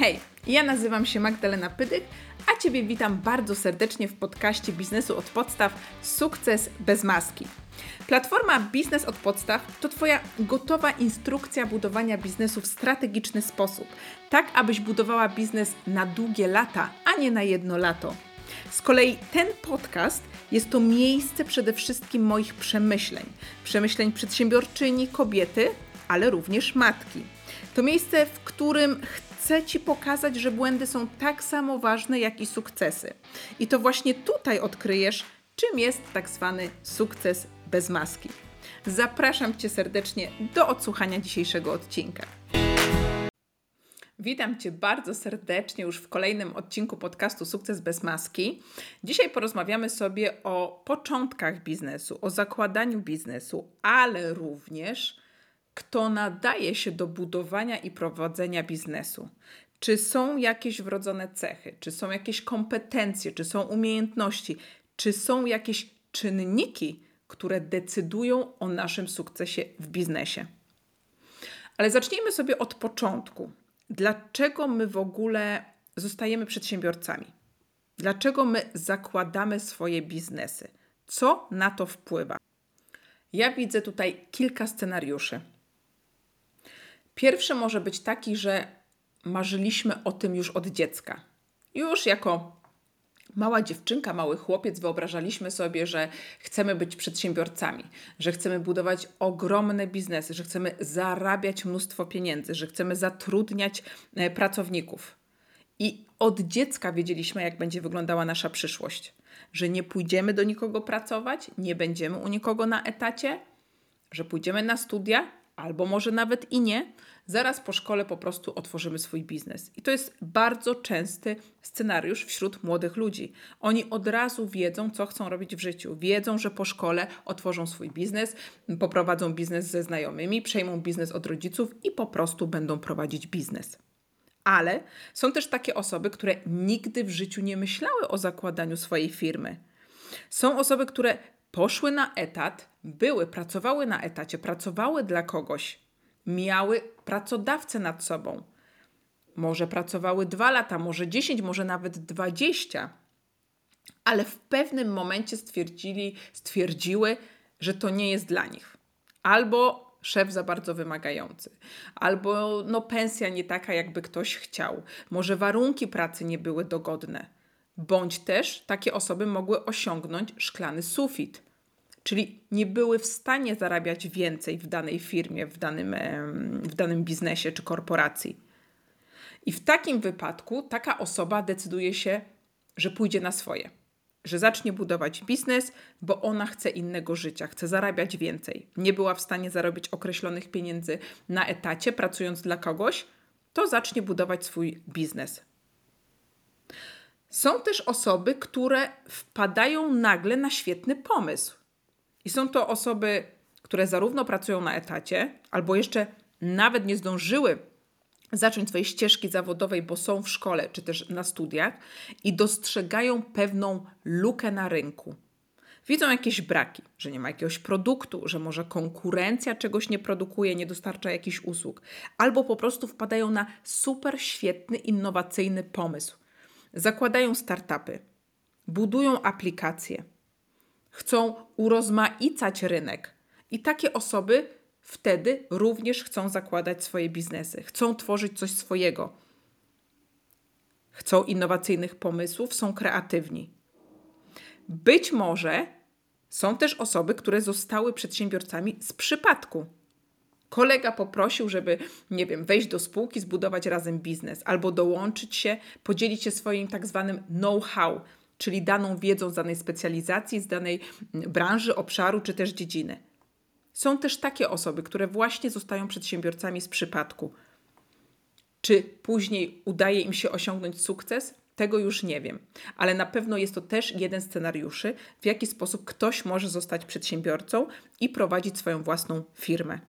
Hej, ja nazywam się Magdalena Pydych, a Ciebie witam bardzo serdecznie w podcaście Biznesu od Podstaw Sukces bez maski. Platforma Biznes od Podstaw to Twoja gotowa instrukcja budowania biznesu w strategiczny sposób, tak abyś budowała biznes na długie lata, a nie na jedno lato. Z kolei ten podcast jest to miejsce przede wszystkim moich przemyśleń, przemyśleń przedsiębiorczyni, kobiety, ale również matki. To miejsce, w którym chcę Ci pokazać, że błędy są tak samo ważne jak i sukcesy. I to właśnie tutaj odkryjesz, czym jest tak zwany sukces bez maski. Zapraszam Cię serdecznie do odsłuchania dzisiejszego odcinka. Witam Cię bardzo serdecznie już w kolejnym odcinku podcastu Sukces bez maski. Dzisiaj porozmawiamy sobie o początkach biznesu, o zakładaniu biznesu, ale również kto nadaje się do budowania i prowadzenia biznesu. Czy są jakieś wrodzone cechy, czy są jakieś kompetencje, czy są umiejętności, czy są jakieś czynniki, które decydują o naszym sukcesie w biznesie. Ale zacznijmy sobie od początku. Dlaczego my w ogóle zostajemy przedsiębiorcami? Dlaczego my zakładamy swoje biznesy? Co na to wpływa? Ja widzę tutaj kilka scenariuszy. Pierwszy może być taki, że marzyliśmy o tym już od dziecka. Już jako mała dziewczynka, mały chłopiec wyobrażaliśmy sobie, że chcemy być przedsiębiorcami, że chcemy budować ogromne biznesy, że chcemy zarabiać mnóstwo pieniędzy, że chcemy zatrudniać e, pracowników. I od dziecka wiedzieliśmy, jak będzie wyglądała nasza przyszłość. Że nie pójdziemy do nikogo pracować, nie będziemy u nikogo na etacie, że pójdziemy na studia, albo może nawet i nie, zaraz po szkole po prostu otworzymy swój biznes. I to jest bardzo częsty scenariusz wśród młodych ludzi. Oni od razu wiedzą, co chcą robić w życiu. Wiedzą, że po szkole otworzą swój biznes, poprowadzą biznes ze znajomymi, przejmą biznes od rodziców i po prostu będą prowadzić biznes. Ale są też takie osoby, które nigdy w życiu nie myślały o zakładaniu swojej firmy. Są osoby, które poszły na etat, były, pracowały na etacie, pracowały dla kogoś, miały pracodawcę nad sobą. Może pracowały dwa lata, może 10, może nawet 20, ale w pewnym momencie stwierdzili, stwierdziły, że to nie jest dla nich. Albo szef za bardzo wymagający, albo no, pensja nie taka, jakby ktoś chciał, może warunki pracy nie były dogodne, bądź też takie osoby mogły osiągnąć szklany sufit czyli nie były w stanie zarabiać więcej w danej firmie, w danym, w danym biznesie czy korporacji. I w takim wypadku taka osoba decyduje się, że pójdzie na swoje, że zacznie budować biznes, bo ona chce innego życia, chce zarabiać więcej. Nie była w stanie zarobić określonych pieniędzy na etacie, pracując dla kogoś, to zacznie budować swój biznes. Są też osoby, które wpadają nagle na świetny pomysł. I są to osoby, które zarówno pracują na etacie, albo jeszcze nawet nie zdążyły zacząć swojej ścieżki zawodowej, bo są w szkole czy też na studiach i dostrzegają pewną lukę na rynku. Widzą jakieś braki, że nie ma jakiegoś produktu, że może konkurencja czegoś nie produkuje, nie dostarcza jakichś usług, albo po prostu wpadają na super świetny, innowacyjny pomysł. Zakładają startupy, budują aplikacje, chcą urozmaicać rynek. I takie osoby wtedy również chcą zakładać swoje biznesy, chcą tworzyć coś swojego. Chcą innowacyjnych pomysłów, są kreatywni. Być może są też osoby, które zostały przedsiębiorcami z przypadku. Kolega poprosił, żeby, nie wiem, wejść do spółki, zbudować razem biznes, albo dołączyć się, podzielić się swoim tak zwanym know-how, czyli daną wiedzą z danej specjalizacji, z danej mm, branży, obszaru czy też dziedziny. Są też takie osoby, które właśnie zostają przedsiębiorcami z przypadku. Czy później udaje im się osiągnąć sukces? Tego już nie wiem, ale na pewno jest to też jeden z scenariuszy, w jaki sposób ktoś może zostać przedsiębiorcą i prowadzić swoją własną firmę.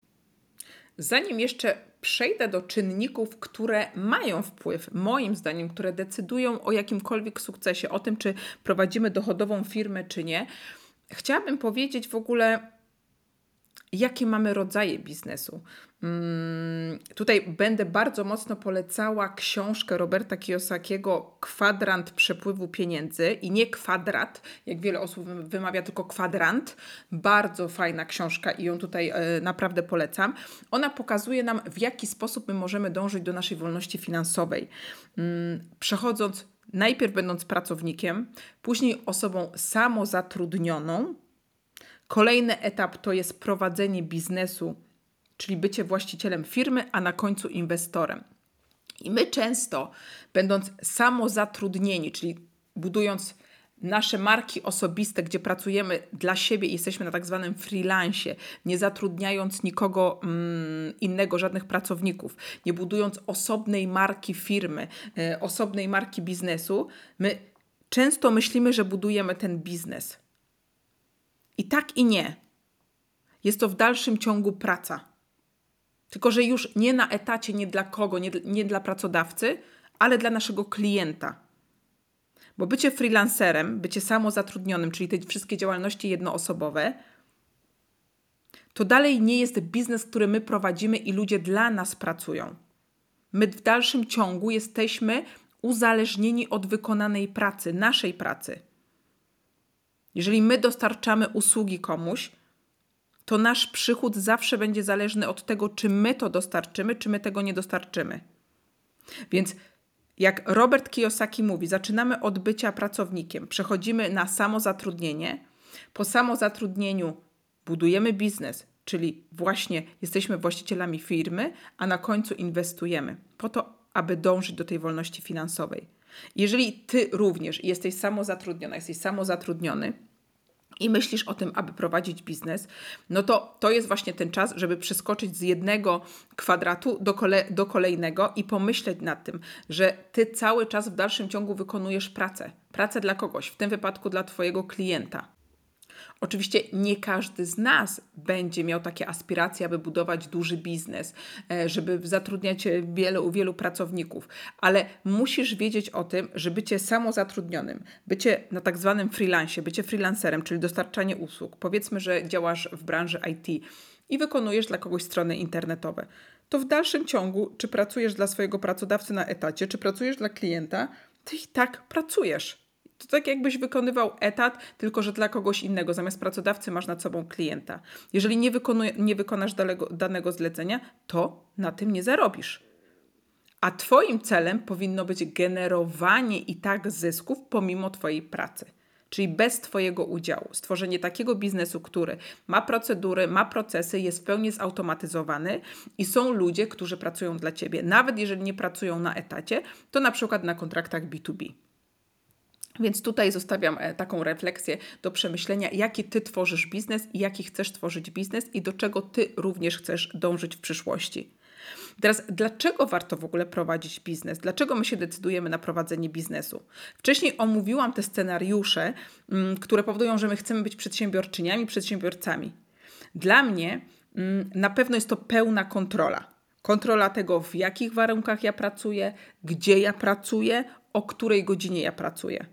Zanim jeszcze przejdę do czynników, które mają wpływ, moim zdaniem, które decydują o jakimkolwiek sukcesie, o tym, czy prowadzimy dochodową firmę, czy nie, chciałabym powiedzieć w ogóle, jakie mamy rodzaje biznesu. Hmm, tutaj będę bardzo mocno polecała książkę Roberta Kiyosakiego Kwadrant przepływu pieniędzy i nie kwadrat, jak wiele osób wymawia, tylko kwadrant. Bardzo fajna książka i ją tutaj e, naprawdę polecam. Ona pokazuje nam, w jaki sposób my możemy dążyć do naszej wolności finansowej. Hmm, przechodząc najpierw będąc pracownikiem, później osobą samozatrudnioną, Kolejny etap to jest prowadzenie biznesu, czyli bycie właścicielem firmy, a na końcu inwestorem. I my często, będąc samozatrudnieni, czyli budując nasze marki osobiste, gdzie pracujemy dla siebie i jesteśmy na tak zwanym freelancie, nie zatrudniając nikogo mm, innego, żadnych pracowników, nie budując osobnej marki firmy, y, osobnej marki biznesu, my często myślimy, że budujemy ten biznes. I tak i nie. Jest to w dalszym ciągu praca. Tylko, że już nie na etacie, nie dla kogo, nie, nie dla pracodawcy, ale dla naszego klienta. Bo bycie freelancerem, bycie samozatrudnionym, czyli te wszystkie działalności jednoosobowe, to dalej nie jest biznes, który my prowadzimy i ludzie dla nas pracują. My w dalszym ciągu jesteśmy uzależnieni od wykonanej pracy, naszej pracy. Jeżeli my dostarczamy usługi komuś, to nasz przychód zawsze będzie zależny od tego, czy my to dostarczymy, czy my tego nie dostarczymy. Więc jak Robert Kiyosaki mówi, zaczynamy od bycia pracownikiem, przechodzimy na samozatrudnienie. Po samozatrudnieniu budujemy biznes, czyli właśnie jesteśmy właścicielami firmy, a na końcu inwestujemy po to, aby dążyć do tej wolności finansowej. Jeżeli ty również jesteś samozatrudniona, jesteś samozatrudniony i myślisz o tym, aby prowadzić biznes, no to to jest właśnie ten czas, żeby przeskoczyć z jednego kwadratu do, kole do kolejnego i pomyśleć nad tym, że ty cały czas w dalszym ciągu wykonujesz pracę. Pracę dla kogoś, w tym wypadku dla twojego klienta. Oczywiście nie każdy z nas będzie miał takie aspiracje, aby budować duży biznes, e, żeby zatrudniać wielu, wielu pracowników, ale musisz wiedzieć o tym, że bycie samozatrudnionym, bycie na tak zwanym freelancie, bycie freelancerem, czyli dostarczanie usług, powiedzmy, że działasz w branży IT i wykonujesz dla kogoś strony internetowe, to w dalszym ciągu, czy pracujesz dla swojego pracodawcy na etacie, czy pracujesz dla klienta, ty i tak pracujesz. To tak jakbyś wykonywał etat, tylko że dla kogoś innego. Zamiast pracodawcy masz nad sobą klienta. Jeżeli nie, wykonuje, nie wykonasz dalego, danego zlecenia, to na tym nie zarobisz. A Twoim celem powinno być generowanie i tak zysków pomimo Twojej pracy. Czyli bez Twojego udziału. Stworzenie takiego biznesu, który ma procedury, ma procesy, jest w pełni zautomatyzowany i są ludzie, którzy pracują dla Ciebie. Nawet jeżeli nie pracują na etacie, to na przykład na kontraktach B2B. Więc tutaj zostawiam e, taką refleksję do przemyślenia, jaki ty tworzysz biznes i jaki chcesz tworzyć biznes i do czego ty również chcesz dążyć w przyszłości. Teraz, dlaczego warto w ogóle prowadzić biznes? Dlaczego my się decydujemy na prowadzenie biznesu? Wcześniej omówiłam te scenariusze, mm, które powodują, że my chcemy być przedsiębiorczyniami, przedsiębiorcami. Dla mnie mm, na pewno jest to pełna kontrola. Kontrola tego, w jakich warunkach ja pracuję, gdzie ja pracuję, o której godzinie ja pracuję.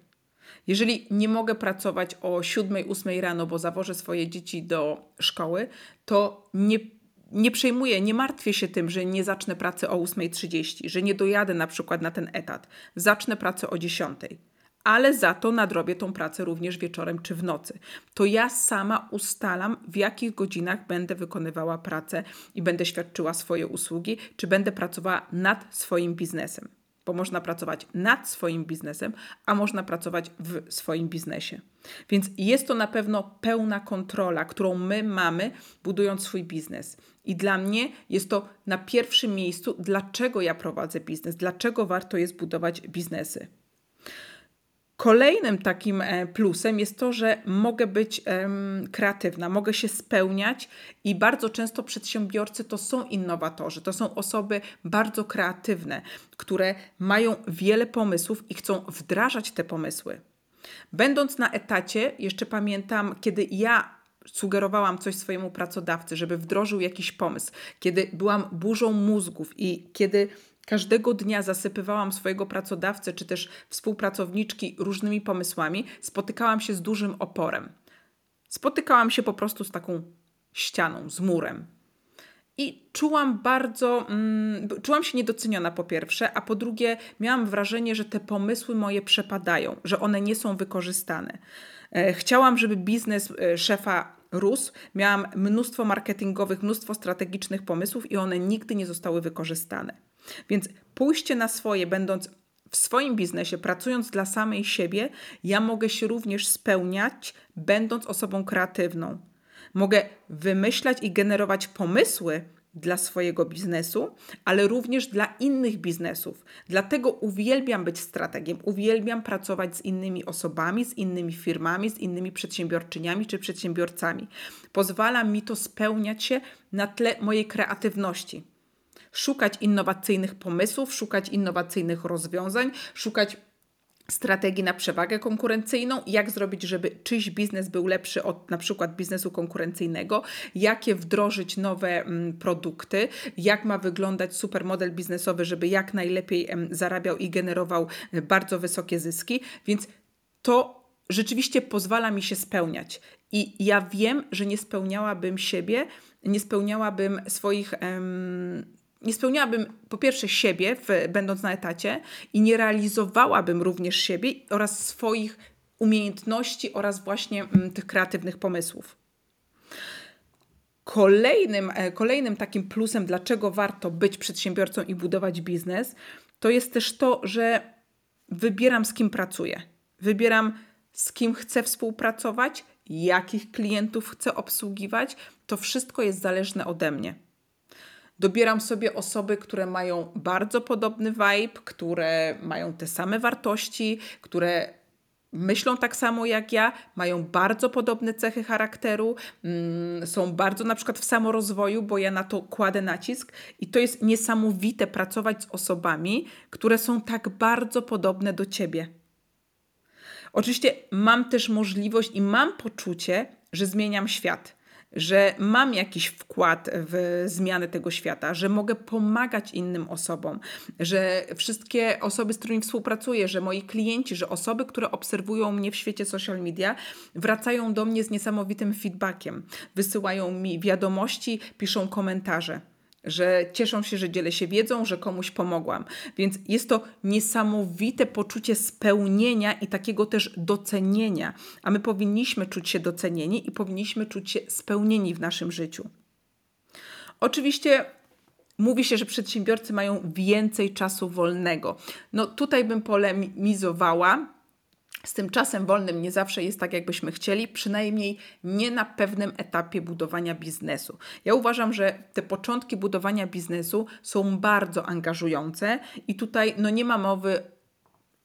Jeżeli nie mogę pracować o 7-8 rano, bo zawożę swoje dzieci do szkoły, to nie, nie przejmuję, nie martwię się tym, że nie zacznę pracy o 8.30, że nie dojadę na przykład na ten etat. Zacznę pracę o 10 ale za to nadrobię tą pracę również wieczorem czy w nocy. To ja sama ustalam, w jakich godzinach będę wykonywała pracę i będę świadczyła swoje usługi, czy będę pracowała nad swoim biznesem bo można pracować nad swoim biznesem, a można pracować w swoim biznesie. Więc jest to na pewno pełna kontrola, którą my mamy, budując swój biznes. I dla mnie jest to na pierwszym miejscu, dlaczego ja prowadzę biznes, dlaczego warto jest budować biznesy. Kolejnym takim e, plusem jest to, że mogę być kreatywna, mogę się spełniać i bardzo często przedsiębiorcy to są innowatorzy, to są osoby bardzo kreatywne, które mają wiele pomysłów i chcą wdrażać te pomysły. Będąc na etacie, jeszcze pamiętam, kiedy ja sugerowałam coś swojemu pracodawcy, żeby wdrożył jakiś pomysł, kiedy byłam burzą mózgów i kiedy Każdego dnia zasypywałam swojego pracodawcę czy też współpracowniczki różnymi pomysłami, spotykałam się z dużym oporem. Spotykałam się po prostu z taką ścianą, z murem. I czułam bardzo, mm, czułam się niedoceniona po pierwsze, a po drugie miałam wrażenie, że te pomysły moje przepadają, że one nie są wykorzystane. E, chciałam, żeby biznes e, szefa rósł, miałam mnóstwo marketingowych, mnóstwo strategicznych pomysłów i one nigdy nie zostały wykorzystane. Więc pójście na swoje, będąc w swoim biznesie, pracując dla samej siebie, ja mogę się również spełniać, będąc osobą kreatywną. Mogę wymyślać i generować pomysły dla swojego biznesu, ale również dla innych biznesów. Dlatego uwielbiam być strategiem, uwielbiam pracować z innymi osobami, z innymi firmami, z innymi przedsiębiorczyniami czy przedsiębiorcami. Pozwala mi to spełniać się na tle mojej kreatywności. Szukać innowacyjnych pomysłów, szukać innowacyjnych rozwiązań, szukać strategii na przewagę konkurencyjną, jak zrobić, żeby czyjś biznes był lepszy od na przykład biznesu konkurencyjnego, jakie wdrożyć nowe mm, produkty, jak ma wyglądać super model biznesowy, żeby jak najlepiej zarabiał i generował e, bardzo wysokie zyski, więc to rzeczywiście pozwala mi się spełniać. I ja wiem, że nie spełniałabym siebie, nie spełniałabym swoich nie spełniałabym po pierwsze siebie, w, będąc na etacie, i nie realizowałabym również siebie oraz swoich umiejętności oraz właśnie m, mm, tych kreatywnych pomysłów. Kolejnym, e, kolejnym takim plusem, dlaczego warto być przedsiębiorcą i budować biznes, to jest też to, że wybieram z kim pracuję. Wybieram z kim chcę współpracować, jakich klientów chcę obsługiwać. To wszystko jest zależne ode mnie. Dobieram sobie osoby, które mają bardzo podobny vibe, które mają te same wartości, które myślą tak samo jak ja, mają bardzo podobne cechy charakteru, mm, są bardzo na przykład w samorozwoju, bo ja na to kładę nacisk i to jest niesamowite pracować z osobami, które są tak bardzo podobne do ciebie. Oczywiście mam też możliwość i mam poczucie, że zmieniam świat że mam jakiś wkład w zmianę tego świata, że mogę pomagać innym osobom, że wszystkie osoby, z którymi współpracuję, że moi klienci, że osoby, które obserwują mnie w świecie social media, wracają do mnie z niesamowitym feedbackiem, wysyłają mi wiadomości, piszą komentarze że cieszą się, że dzielę się wiedzą, że komuś pomogłam. Więc jest to niesamowite poczucie spełnienia i takiego też docenienia. A my powinniśmy czuć się docenieni i powinniśmy czuć się spełnieni w naszym życiu. Oczywiście mówi się, że przedsiębiorcy mają więcej czasu wolnego. No tutaj bym polemizowała, z tym czasem wolnym nie zawsze jest tak, jakbyśmy chcieli, przynajmniej nie na pewnym etapie budowania biznesu. Ja uważam, że te początki budowania biznesu są bardzo angażujące i tutaj no nie ma mowy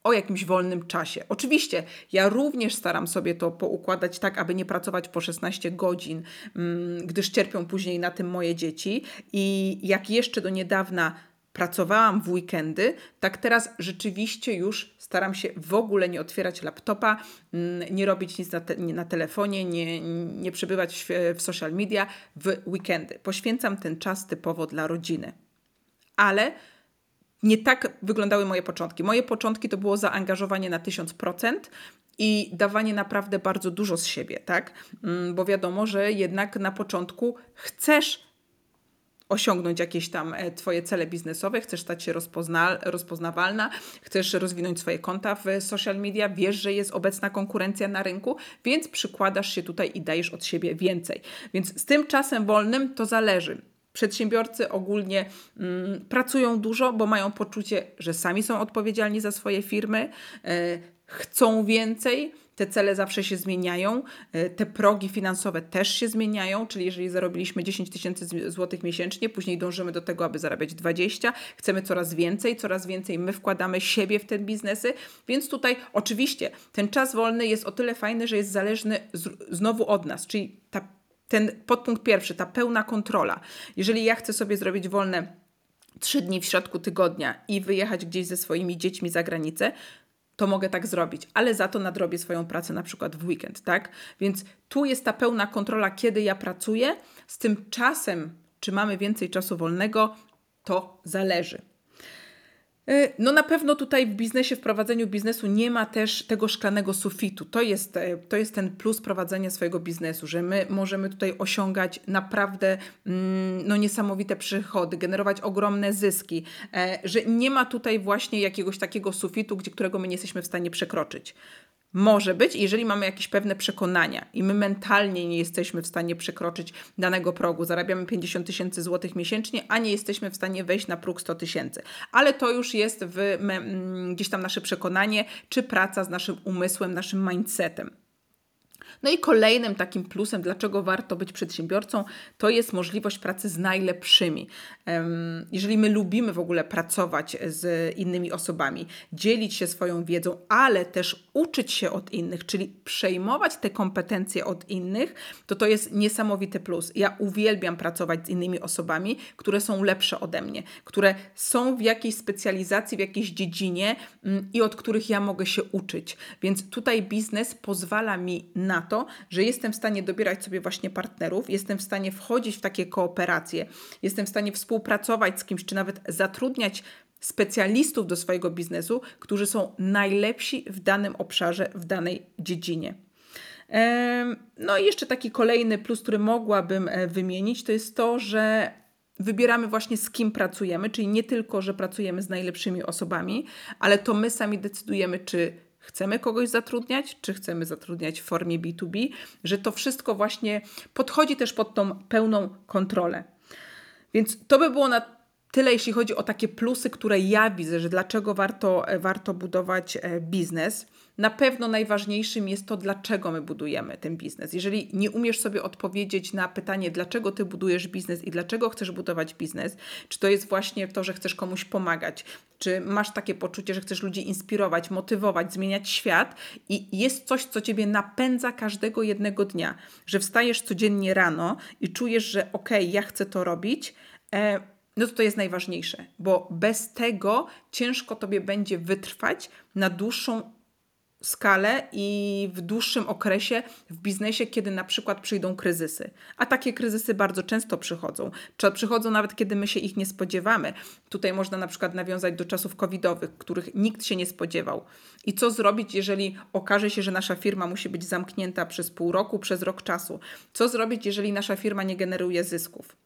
o jakimś wolnym czasie. Oczywiście ja również staram sobie to poukładać tak, aby nie pracować po 16 godzin, mm, gdyż cierpią później na tym moje dzieci i jak jeszcze do niedawna pracowałam w weekendy, tak teraz rzeczywiście już staram się w ogóle nie otwierać laptopa, mm, nie robić nic na, te, na telefonie, nie, nie przebywać w, w social media w weekendy. Poświęcam ten czas typowo dla rodziny. Ale nie tak wyglądały moje początki. Moje początki to było zaangażowanie na 1000% i dawanie naprawdę bardzo dużo z siebie, tak? Mm, bo wiadomo, że jednak na początku chcesz osiągnąć jakieś tam e, Twoje cele biznesowe, chcesz stać się rozpozna rozpoznawalna, chcesz rozwinąć swoje konta w social media, wiesz, że jest obecna konkurencja na rynku, więc przykładasz się tutaj i dajesz od siebie więcej. Więc z tym czasem wolnym to zależy. Przedsiębiorcy ogólnie mm, pracują dużo, bo mają poczucie, że sami są odpowiedzialni za swoje firmy, e, chcą więcej, te cele zawsze się zmieniają, e, te progi finansowe też się zmieniają, czyli jeżeli zarobiliśmy 10 tysięcy złotych miesięcznie, później dążymy do tego, aby zarabiać 20, chcemy coraz więcej, coraz więcej my wkładamy siebie w te biznesy, więc tutaj oczywiście ten czas wolny jest o tyle fajny, że jest zależny z, znowu od nas, czyli ta, ten podpunkt pierwszy, ta pełna kontrola. Jeżeli ja chcę sobie zrobić wolne trzy dni w środku tygodnia i wyjechać gdzieś ze swoimi dziećmi za granicę, to mogę tak zrobić, ale za to nadrobię swoją pracę na przykład w weekend, tak? Więc tu jest ta pełna kontrola, kiedy ja pracuję. Z tym czasem, czy mamy więcej czasu wolnego, to zależy. E, no na pewno tutaj w biznesie, w prowadzeniu biznesu nie ma też tego szklanego sufitu. To jest, e, to jest ten plus prowadzenia swojego biznesu, że my możemy tutaj osiągać naprawdę mm, no, niesamowite przychody, generować ogromne zyski, e, że nie ma tutaj właśnie jakiegoś takiego sufitu, gdzie, którego my nie jesteśmy w stanie przekroczyć. Może być, jeżeli mamy jakieś pewne przekonania i my mentalnie nie jesteśmy w stanie przekroczyć danego progu, zarabiamy 50 tysięcy złotych miesięcznie, a nie jesteśmy w stanie wejść na próg 100 tysięcy. Ale to już jest w, gdzieś tam nasze przekonanie, czy praca z naszym umysłem, naszym mindsetem. No i kolejnym takim plusem, dlaczego warto być przedsiębiorcą, to jest możliwość pracy z najlepszymi. Jeżeli my lubimy w ogóle pracować z innymi osobami, dzielić się swoją wiedzą, ale też uczyć się od innych, czyli przejmować te kompetencje od innych, to to jest niesamowity plus. Ja uwielbiam pracować z innymi osobami, które są lepsze ode mnie, które są w jakiejś specjalizacji, w jakiejś dziedzinie mm, i od których ja mogę się uczyć. Więc tutaj biznes pozwala mi na to, to, że jestem w stanie dobierać sobie właśnie partnerów, jestem w stanie wchodzić w takie kooperacje, jestem w stanie współpracować z kimś, czy nawet zatrudniać specjalistów do swojego biznesu, którzy są najlepsi w danym obszarze, w danej dziedzinie. No i jeszcze taki kolejny plus, który mogłabym e, wymienić, to jest to, że wybieramy właśnie z kim pracujemy, czyli nie tylko, że pracujemy z najlepszymi osobami, ale to my sami decydujemy, czy chcemy kogoś zatrudniać, czy chcemy zatrudniać w formie B2B, że to wszystko właśnie podchodzi też pod tą pełną kontrolę. Więc to by było na tyle, jeśli chodzi o takie plusy, które ja widzę, że dlaczego warto, warto budować e, biznes. Na pewno najważniejszym jest to, dlaczego my budujemy ten biznes. Jeżeli nie umiesz sobie odpowiedzieć na pytanie, dlaczego ty budujesz biznes i dlaczego chcesz budować biznes, czy to jest właśnie to, że chcesz komuś pomagać, czy masz takie poczucie, że chcesz ludzi inspirować, motywować, zmieniać świat i jest coś, co ciebie napędza każdego jednego dnia, że wstajesz codziennie rano i czujesz, że okej, okay, ja chcę to robić. E, no to to jest najważniejsze, bo bez tego ciężko tobie będzie wytrwać na dłuższą skalę i w dłuższym okresie w biznesie, kiedy na przykład przyjdą kryzysy. A takie kryzysy bardzo często przychodzą. Czy przychodzą nawet, kiedy my się ich nie spodziewamy. Tutaj można na przykład nawiązać do czasów covidowych, których nikt się nie spodziewał. I co zrobić, jeżeli okaże się, że nasza firma musi być zamknięta przez pół roku, przez rok czasu? Co zrobić, jeżeli nasza firma nie generuje zysków?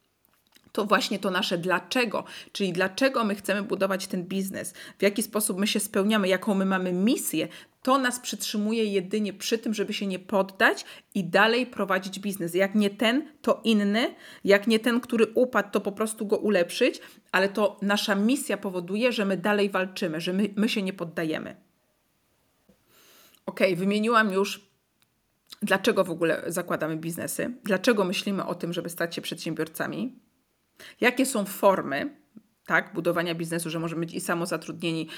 To właśnie to nasze dlaczego, czyli dlaczego my chcemy budować ten biznes, w jaki sposób my się spełniamy, jaką my mamy misję, to nas przytrzymuje jedynie przy tym, żeby się nie poddać i dalej prowadzić biznes. Jak nie ten, to inny. Jak nie ten, który upadł, to po prostu go ulepszyć, ale to nasza misja powoduje, że my dalej walczymy, że my, my się nie poddajemy. Ok, wymieniłam już dlaczego w ogóle zakładamy biznesy, dlaczego myślimy o tym, żeby stać się przedsiębiorcami, jakie są formy tak, budowania biznesu, że możemy być i samozatrudnieni,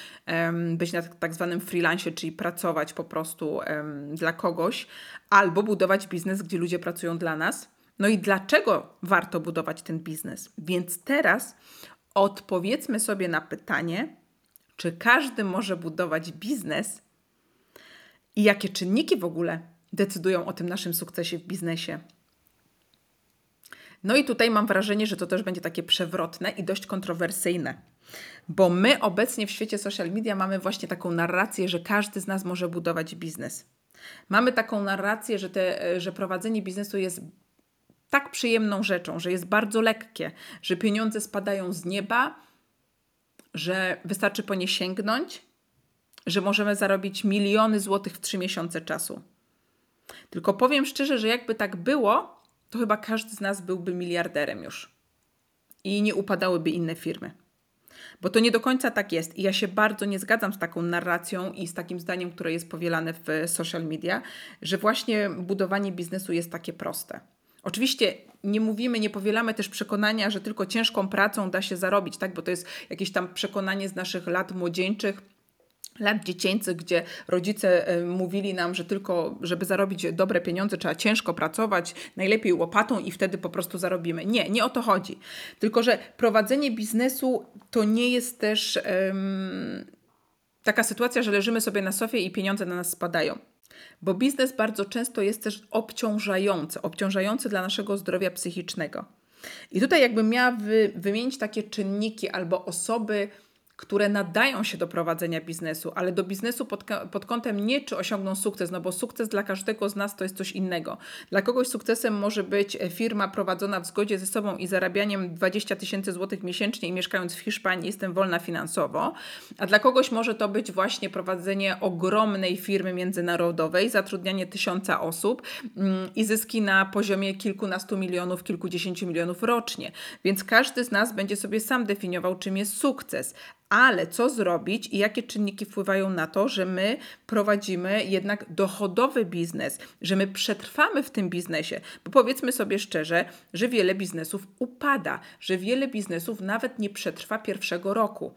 być na tak zwanym freelancie, czyli pracować po prostu dla kogoś, albo budować biznes, gdzie ludzie pracują dla nas. No i dlaczego warto budować ten biznes? Więc teraz odpowiedzmy sobie na pytanie, czy każdy może budować biznes i jakie czynniki w ogóle decydują o tym naszym sukcesie w biznesie. No i tutaj mam wrażenie, że to też będzie takie przewrotne i dość kontrowersyjne. Bo my obecnie w świecie social media mamy właśnie taką narrację, że każdy z nas może budować biznes. Mamy taką narrację, że, te, że prowadzenie biznesu jest tak przyjemną rzeczą, że jest bardzo lekkie, że pieniądze spadają z nieba, że wystarczy po nie sięgnąć, że możemy zarobić miliony złotych w trzy miesiące czasu. Tylko powiem szczerze, że jakby tak było, to chyba każdy z nas byłby miliarderem już i nie upadałyby inne firmy. Bo to nie do końca tak jest. I ja się bardzo nie zgadzam z taką narracją i z takim zdaniem, które jest powielane w social media, że właśnie budowanie biznesu jest takie proste. Oczywiście nie mówimy, nie powielamy też przekonania, że tylko ciężką pracą da się zarobić, tak? bo to jest jakieś tam przekonanie z naszych lat młodzieńczych lat dziecięcych, gdzie rodzice e, mówili nam, że tylko, żeby zarobić dobre pieniądze, trzeba ciężko pracować, najlepiej łopatą i wtedy po prostu zarobimy. Nie, nie o to chodzi. Tylko, że prowadzenie biznesu to nie jest też um, taka sytuacja, że leżymy sobie na sofie i pieniądze na nas spadają. Bo biznes bardzo często jest też obciążający, obciążający dla naszego zdrowia psychicznego. I tutaj jakbym miała wy, wymienić takie czynniki albo osoby, które nadają się do prowadzenia biznesu, ale do biznesu pod, pod kątem nie czy osiągną sukces, no bo sukces dla każdego z nas to jest coś innego. Dla kogoś sukcesem może być firma prowadzona w zgodzie ze sobą i zarabianiem 20 tysięcy złotych miesięcznie i mieszkając w Hiszpanii jestem wolna finansowo, a dla kogoś może to być właśnie prowadzenie ogromnej firmy międzynarodowej, zatrudnianie tysiąca osób mm, i zyski na poziomie kilkunastu milionów, kilkudziesięciu milionów rocznie. Więc każdy z nas będzie sobie sam definiował, czym jest sukces. Ale co zrobić i jakie czynniki wpływają na to, że my prowadzimy jednak dochodowy biznes, że my przetrwamy w tym biznesie? Bo powiedzmy sobie szczerze, że wiele biznesów upada, że wiele biznesów nawet nie przetrwa pierwszego roku.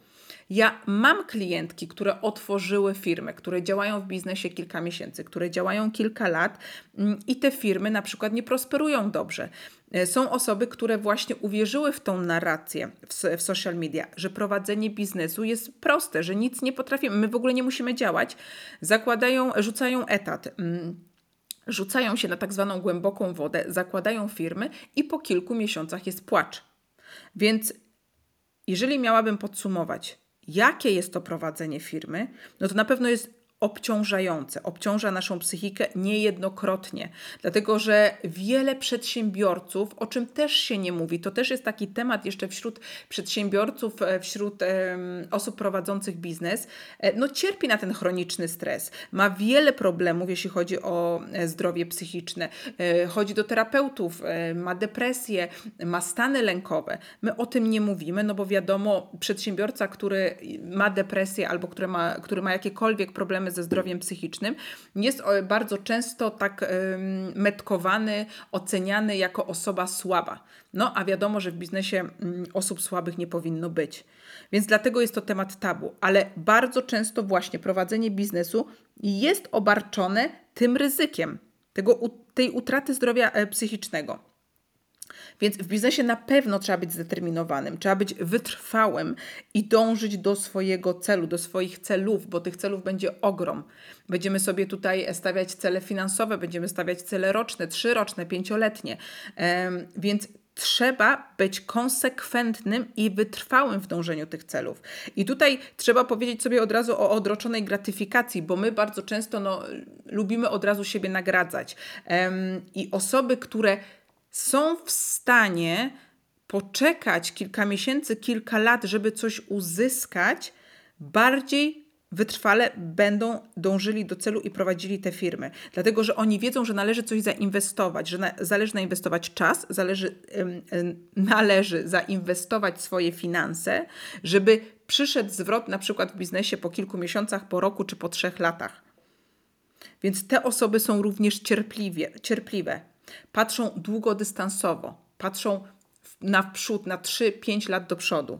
Ja mam klientki, które otworzyły firmę, które działają w biznesie kilka miesięcy, które działają kilka lat mm, i te firmy na przykład nie prosperują dobrze. E, są osoby, które właśnie uwierzyły w tą narrację w, w social media, że prowadzenie biznesu jest proste, że nic nie potrafimy, my w ogóle nie musimy działać. Zakładają, rzucają etat mm, rzucają się na tak zwaną głęboką wodę, zakładają firmy i po kilku miesiącach jest płacz. Więc jeżeli miałabym podsumować, jakie jest to prowadzenie firmy, no to na pewno jest obciążające, obciąża naszą psychikę niejednokrotnie, dlatego że wiele przedsiębiorców, o czym też się nie mówi, to też jest taki temat jeszcze wśród przedsiębiorców, e, wśród osób prowadzących biznes, e, no cierpi na ten chroniczny stres, ma wiele problemów, jeśli chodzi o e, zdrowie psychiczne, chodzi do terapeutów, ma depresję, ma stany lękowe. My o tym nie mówimy, no bo wiadomo, przedsiębiorca, który ma depresję albo który ma, który ma jakiekolwiek problemy ze zdrowiem psychicznym, jest bardzo często tak metkowany, oceniany jako osoba słaba. No a wiadomo, że w biznesie mm, osób słabych nie powinno być. Więc dlatego jest to temat tabu, ale bardzo często właśnie prowadzenie biznesu jest obarczone tym ryzykiem, tego, tej utraty zdrowia e, psychicznego. Więc w biznesie na pewno trzeba być zdeterminowanym, trzeba być wytrwałym i dążyć do swojego celu, do swoich celów, bo tych celów będzie ogrom. Będziemy sobie tutaj stawiać cele finansowe, będziemy stawiać cele roczne, trzyroczne, pięcioletnie. Więc trzeba być konsekwentnym i wytrwałym w dążeniu tych celów. I tutaj trzeba powiedzieć sobie od razu o odroczonej gratyfikacji, bo my bardzo często no, lubimy od razu siebie nagradzać. I osoby, które są w stanie poczekać kilka miesięcy, kilka lat, żeby coś uzyskać, bardziej wytrwale będą dążyli do celu i prowadzili te firmy. Dlatego, że oni wiedzą, że należy coś zainwestować, że na, zależy zainwestować czas, zależy, ym, ym, należy zainwestować swoje finanse, żeby przyszedł zwrot na przykład w biznesie po kilku miesiącach, po roku czy po trzech latach. Więc te osoby są również cierpliwie, cierpliwe patrzą długodystansowo, patrzą na przód, na 3-5 lat do przodu.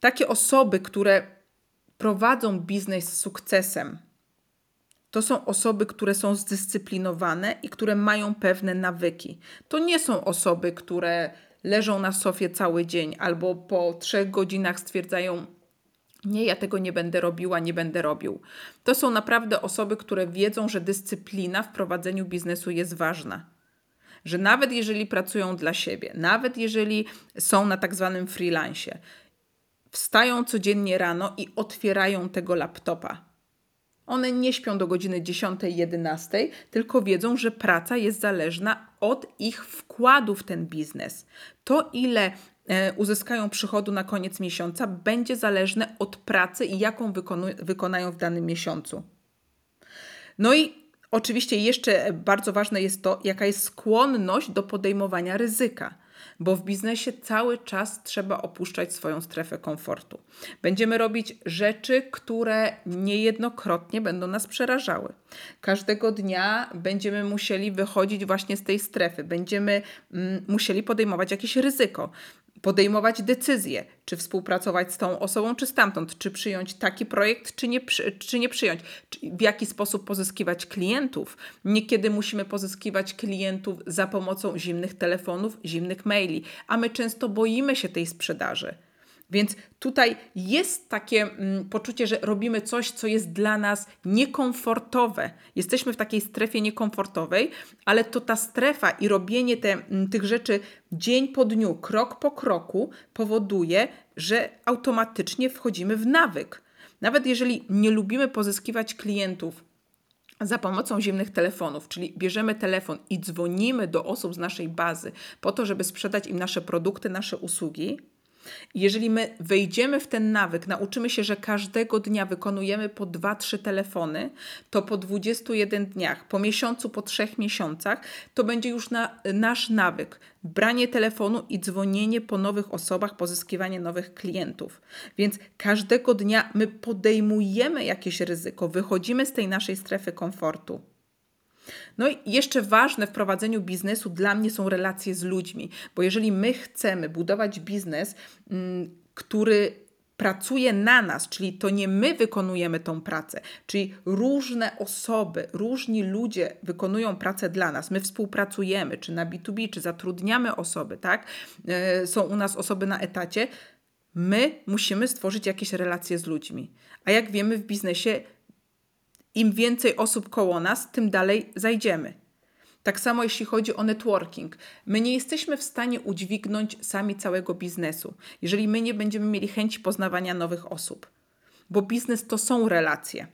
Takie osoby, które prowadzą biznes z sukcesem, to są osoby, które są zdyscyplinowane i które mają pewne nawyki. To nie są osoby, które leżą na sofie cały dzień albo po trzech godzinach stwierdzają: nie, ja tego nie będę robiła, nie będę robił. To są naprawdę osoby, które wiedzą, że dyscyplina w prowadzeniu biznesu jest ważna. Że nawet jeżeli pracują dla siebie, nawet jeżeli są na tak zwanym freelancie, wstają codziennie rano i otwierają tego laptopa. One nie śpią do godziny 10-11, tylko wiedzą, że praca jest zależna od ich wkładu w ten biznes. To, ile uzyskają przychodu na koniec miesiąca, będzie zależne od pracy i jaką wykonają w danym miesiącu. No i oczywiście jeszcze bardzo ważne jest to, jaka jest skłonność do podejmowania ryzyka bo w biznesie cały czas trzeba opuszczać swoją strefę komfortu. Będziemy robić rzeczy, które niejednokrotnie będą nas przerażały. Każdego dnia będziemy musieli wychodzić właśnie z tej strefy, będziemy mm, musieli podejmować jakieś ryzyko podejmować decyzje, czy współpracować z tą osobą, czy stamtąd, czy przyjąć taki projekt, czy nie, czy nie przyjąć, w jaki sposób pozyskiwać klientów. Niekiedy musimy pozyskiwać klientów za pomocą zimnych telefonów, zimnych maili, a my często boimy się tej sprzedaży. Więc tutaj jest takie mm, poczucie, że robimy coś, co jest dla nas niekomfortowe. Jesteśmy w takiej strefie niekomfortowej, ale to ta strefa i robienie te, mm, tych rzeczy dzień po dniu, krok po kroku powoduje, że automatycznie wchodzimy w nawyk. Nawet jeżeli nie lubimy pozyskiwać klientów za pomocą zimnych telefonów, czyli bierzemy telefon i dzwonimy do osób z naszej bazy po to, żeby sprzedać im nasze produkty, nasze usługi, jeżeli my wejdziemy w ten nawyk, nauczymy się, że każdego dnia wykonujemy po 2-3 telefony, to po 21 dniach, po miesiącu, po 3 miesiącach, to będzie już na, nasz nawyk. Branie telefonu i dzwonienie po nowych osobach, pozyskiwanie nowych klientów. Więc każdego dnia my podejmujemy jakieś ryzyko, wychodzimy z tej naszej strefy komfortu. No i jeszcze ważne w prowadzeniu biznesu dla mnie są relacje z ludźmi, bo jeżeli my chcemy budować biznes, mm, który pracuje na nas, czyli to nie my wykonujemy tą pracę, czyli różne osoby, różni ludzie wykonują pracę dla nas. My współpracujemy, czy na B2B, czy zatrudniamy osoby, tak? E, są u nas osoby na etacie. My musimy stworzyć jakieś relacje z ludźmi. A jak wiemy, w biznesie im więcej osób koło nas, tym dalej zajdziemy. Tak samo jeśli chodzi o networking. My nie jesteśmy w stanie udźwignąć sami całego biznesu, jeżeli my nie będziemy mieli chęci poznawania nowych osób, bo biznes to są relacje.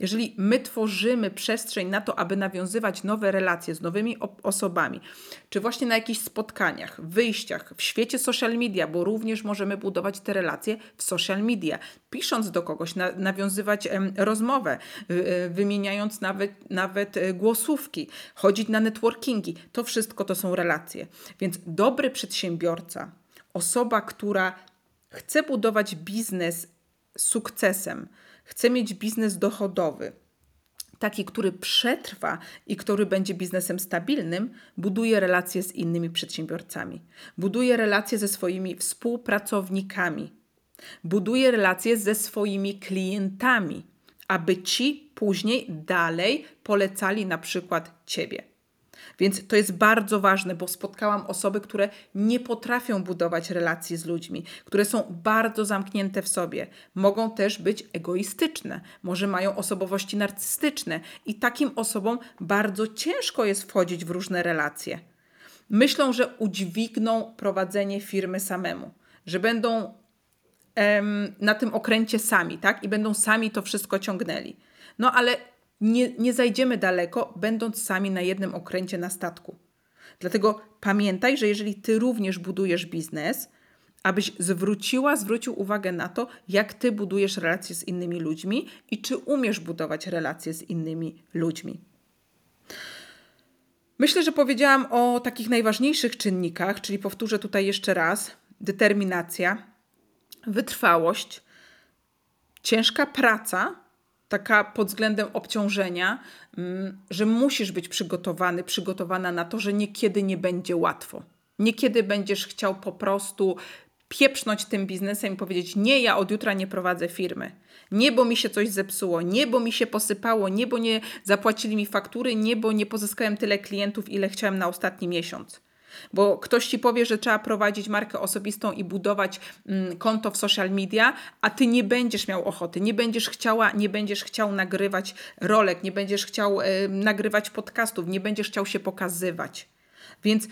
Jeżeli my tworzymy przestrzeń na to, aby nawiązywać nowe relacje z nowymi osobami, czy właśnie na jakichś spotkaniach, wyjściach, w świecie social media, bo również możemy budować te relacje w social media, pisząc do kogoś, na, nawiązywać em, rozmowę, y, wymieniając nawet, nawet y, głosówki, chodzić na networkingi, to wszystko to są relacje. Więc dobry przedsiębiorca, osoba, która chce budować biznes sukcesem, chce mieć biznes dochodowy, taki, który przetrwa i który będzie biznesem stabilnym, buduje relacje z innymi przedsiębiorcami, buduje relacje ze swoimi współpracownikami, buduje relacje ze swoimi klientami, aby ci później dalej polecali na przykład ciebie. Więc to jest bardzo ważne, bo spotkałam osoby, które nie potrafią budować relacji z ludźmi, które są bardzo zamknięte w sobie. Mogą też być egoistyczne, może mają osobowości narcystyczne i takim osobom bardzo ciężko jest wchodzić w różne relacje. Myślą, że udźwigną prowadzenie firmy samemu, że będą em, na tym okręcie sami, tak? I będą sami to wszystko ciągnęli. No ale nie, nie zajdziemy daleko, będąc sami na jednym okręcie na statku. Dlatego pamiętaj, że jeżeli ty również budujesz biznes, abyś zwróciła, zwrócił uwagę na to, jak ty budujesz relacje z innymi ludźmi i czy umiesz budować relacje z innymi ludźmi. Myślę, że powiedziałam o takich najważniejszych czynnikach, czyli powtórzę tutaj jeszcze raz: determinacja, wytrwałość, ciężka praca taka pod względem obciążenia, mm, że musisz być przygotowany, przygotowana na to, że niekiedy nie będzie łatwo. Niekiedy będziesz chciał po prostu pieprznąć tym biznesem i powiedzieć: Nie, ja od jutra nie prowadzę firmy. Nie, bo mi się coś zepsuło, nie, bo mi się posypało, nie, bo nie zapłacili mi faktury, nie, bo nie pozyskałem tyle klientów, ile chciałem na ostatni miesiąc. Bo ktoś ci powie, że trzeba prowadzić markę osobistą i budować mm, konto w social media, a ty nie będziesz miał ochoty, nie będziesz chciała, nie będziesz chciał nagrywać rolek, nie będziesz chciał y, nagrywać podcastów, nie będziesz chciał się pokazywać. Więc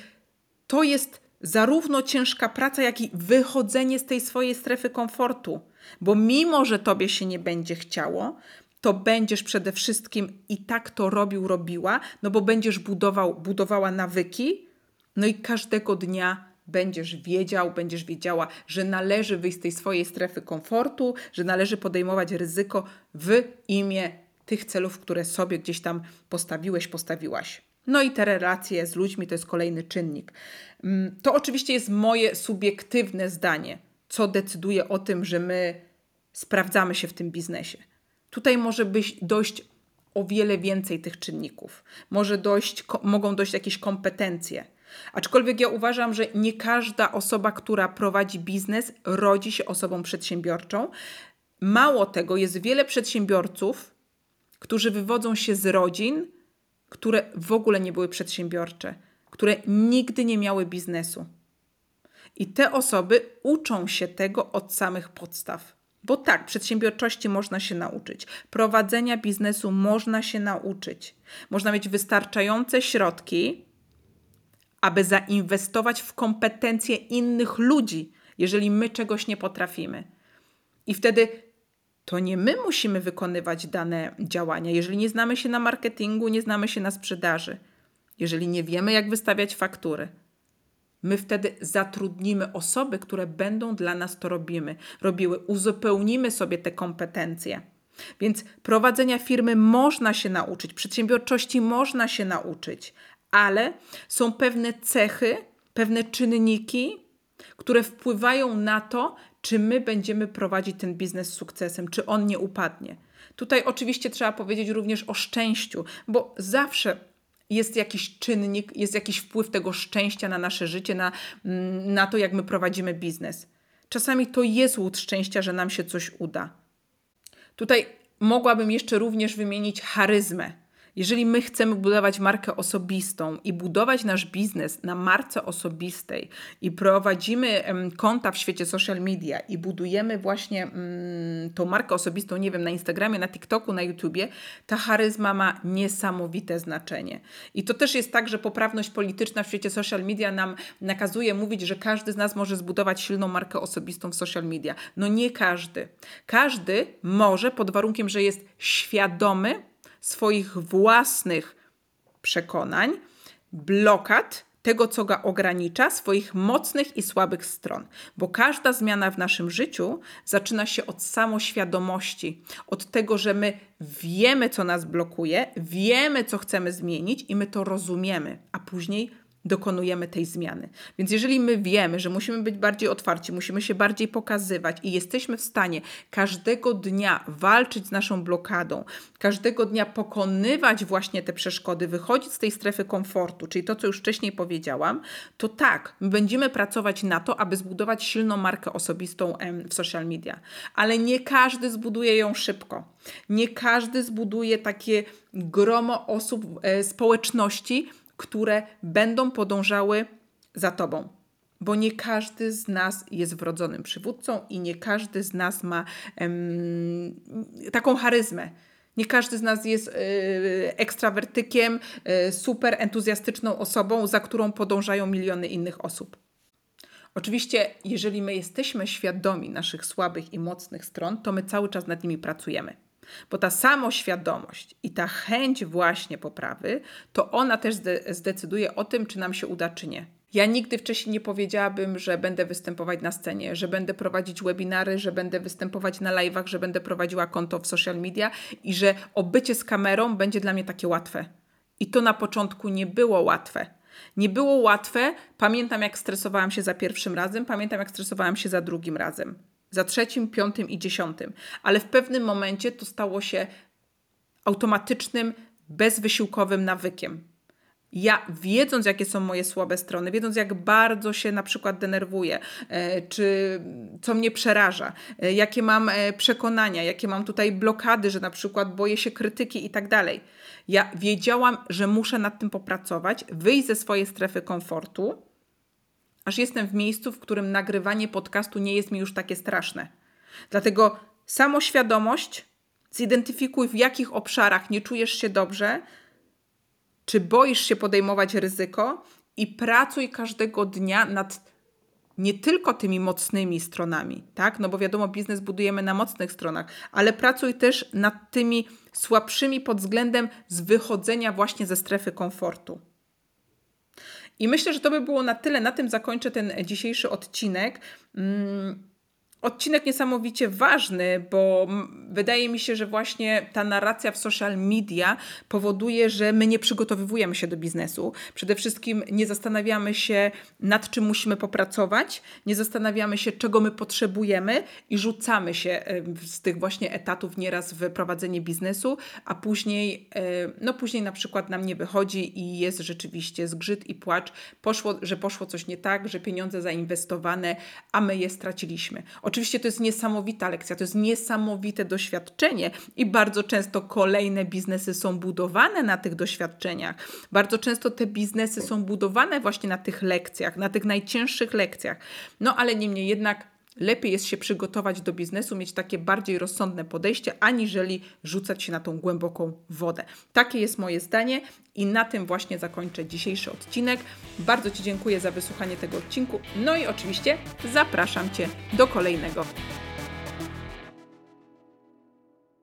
to jest zarówno ciężka praca, jak i wychodzenie z tej swojej strefy komfortu. Bo mimo, że tobie się nie będzie chciało, to będziesz przede wszystkim i tak to robił, robiła, no bo będziesz budował, budowała nawyki, no i każdego dnia będziesz wiedział, będziesz wiedziała, że należy wyjść z tej swojej strefy komfortu, że należy podejmować ryzyko w imię tych celów, które sobie gdzieś tam postawiłeś, postawiłaś. No i te relacje z ludźmi to jest kolejny czynnik. Mm, to oczywiście jest moje subiektywne zdanie, co decyduje o tym, że my sprawdzamy się w tym biznesie. Tutaj może być dojść o wiele więcej tych czynników. Może dojść, mogą dojść jakieś kompetencje Aczkolwiek ja uważam, że nie każda osoba, która prowadzi biznes, rodzi się osobą przedsiębiorczą. Mało tego, jest wiele przedsiębiorców, którzy wywodzą się z rodzin, które w ogóle nie były przedsiębiorcze, które nigdy nie miały biznesu. I te osoby uczą się tego od samych podstaw. Bo tak, przedsiębiorczości można się nauczyć, prowadzenia biznesu można się nauczyć. Można mieć wystarczające środki, aby zainwestować w kompetencje innych ludzi, jeżeli my czegoś nie potrafimy. I wtedy to nie my musimy wykonywać dane działania, jeżeli nie znamy się na marketingu, nie znamy się na sprzedaży, jeżeli nie wiemy, jak wystawiać faktury. My wtedy zatrudnimy osoby, które będą dla nas to robimy, robiły, uzupełnimy sobie te kompetencje. Więc prowadzenia firmy można się nauczyć, przedsiębiorczości można się nauczyć, ale są pewne cechy, pewne czynniki, które wpływają na to, czy my będziemy prowadzić ten biznes z sukcesem, czy on nie upadnie. Tutaj oczywiście trzeba powiedzieć również o szczęściu, bo zawsze jest jakiś czynnik, jest jakiś wpływ tego szczęścia na nasze życie, na, mm, na to, jak my prowadzimy biznes. Czasami to jest łód szczęścia, że nam się coś uda. Tutaj mogłabym jeszcze również wymienić charyzmę. Jeżeli my chcemy budować markę osobistą i budować nasz biznes na marce osobistej i prowadzimy konta w świecie social media i budujemy właśnie mm, tą markę osobistą, nie wiem, na Instagramie, na TikToku, na YouTubie, ta charyzma ma niesamowite znaczenie. I to też jest tak, że poprawność polityczna w świecie social media nam nakazuje mówić, że każdy z nas może zbudować silną markę osobistą w social media. No nie każdy. Każdy może pod warunkiem, że jest świadomy, swoich własnych przekonań, blokad, tego, co go ogranicza, swoich mocnych i słabych stron. Bo każda zmiana w naszym życiu zaczyna się od samoświadomości, od tego, że my wiemy, co nas blokuje, wiemy, co chcemy zmienić i my to rozumiemy, a później dokonujemy tej zmiany. Więc jeżeli my wiemy, że musimy być bardziej otwarci, musimy się bardziej pokazywać i jesteśmy w stanie każdego dnia walczyć z naszą blokadą, każdego dnia pokonywać właśnie te przeszkody, wychodzić z tej strefy komfortu, czyli to, co już wcześniej powiedziałam, to tak, my będziemy pracować na to, aby zbudować silną markę osobistą w social media. Ale nie każdy zbuduje ją szybko. Nie każdy zbuduje takie gromo osób, e, społeczności, które będą podążały za tobą. Bo nie każdy z nas jest wrodzonym przywódcą i nie każdy z nas ma em, taką charyzmę. Nie każdy z nas jest y, ekstrawertykiem, y, super entuzjastyczną osobą, za którą podążają miliony innych osób. Oczywiście, jeżeli my jesteśmy świadomi naszych słabych i mocnych stron, to my cały czas nad nimi pracujemy. Bo ta samoświadomość i ta chęć właśnie poprawy, to ona też zdecyduje o tym, czy nam się uda, czy nie. Ja nigdy wcześniej nie powiedziałabym, że będę występować na scenie, że będę prowadzić webinary, że będę występować na live'ach, że będę prowadziła konto w social media i że obycie z kamerą będzie dla mnie takie łatwe. I to na początku nie było łatwe. Nie było łatwe. Pamiętam, jak stresowałam się za pierwszym razem, pamiętam, jak stresowałam się za drugim razem za trzecim, piątym i dziesiątym, ale w pewnym momencie to stało się automatycznym, bezwysiłkowym nawykiem. Ja, wiedząc, jakie są moje słabe strony, wiedząc, jak bardzo się na przykład denerwuję, e, czy co mnie przeraża, e, jakie mam e, przekonania, jakie mam tutaj blokady, że na przykład boję się krytyki i tak dalej. Ja wiedziałam, że muszę nad tym popracować, wyjść ze swojej strefy komfortu aż jestem w miejscu, w którym nagrywanie podcastu nie jest mi już takie straszne. Dlatego samoświadomość, zidentyfikuj w jakich obszarach nie czujesz się dobrze, czy boisz się podejmować ryzyko i pracuj każdego dnia nad nie tylko tymi mocnymi stronami, tak? No bo wiadomo, biznes budujemy na mocnych stronach, ale pracuj też nad tymi słabszymi pod względem z wychodzenia właśnie ze strefy komfortu. I myślę, że to by było na tyle. Na tym zakończę ten dzisiejszy odcinek. Mm, odcinek niesamowicie ważny, bo wydaje mi się, że właśnie ta narracja w social media powoduje, że my nie przygotowujemy się do biznesu. Przede wszystkim nie zastanawiamy się, nad czym musimy popracować, nie zastanawiamy się, czego my potrzebujemy i rzucamy się z tych właśnie etatów nieraz w prowadzenie biznesu, a później, no później na przykład nam nie wychodzi i jest rzeczywiście zgrzyt i płacz, poszło, że poszło coś nie tak, że pieniądze zainwestowane, a my je straciliśmy. Oczywiście to jest niesamowita lekcja, to jest niesamowite doświadczenie i bardzo często kolejne biznesy są budowane na tych doświadczeniach. Bardzo często te biznesy są budowane właśnie na tych lekcjach, na tych najcięższych lekcjach. No ale niemniej jednak Lepiej jest się przygotować do biznesu, mieć takie bardziej rozsądne podejście, aniżeli rzucać się na tą głęboką wodę. Takie jest moje zdanie i na tym właśnie zakończę dzisiejszy odcinek. Bardzo Ci dziękuję za wysłuchanie tego odcinku. No i oczywiście zapraszam Cię do kolejnego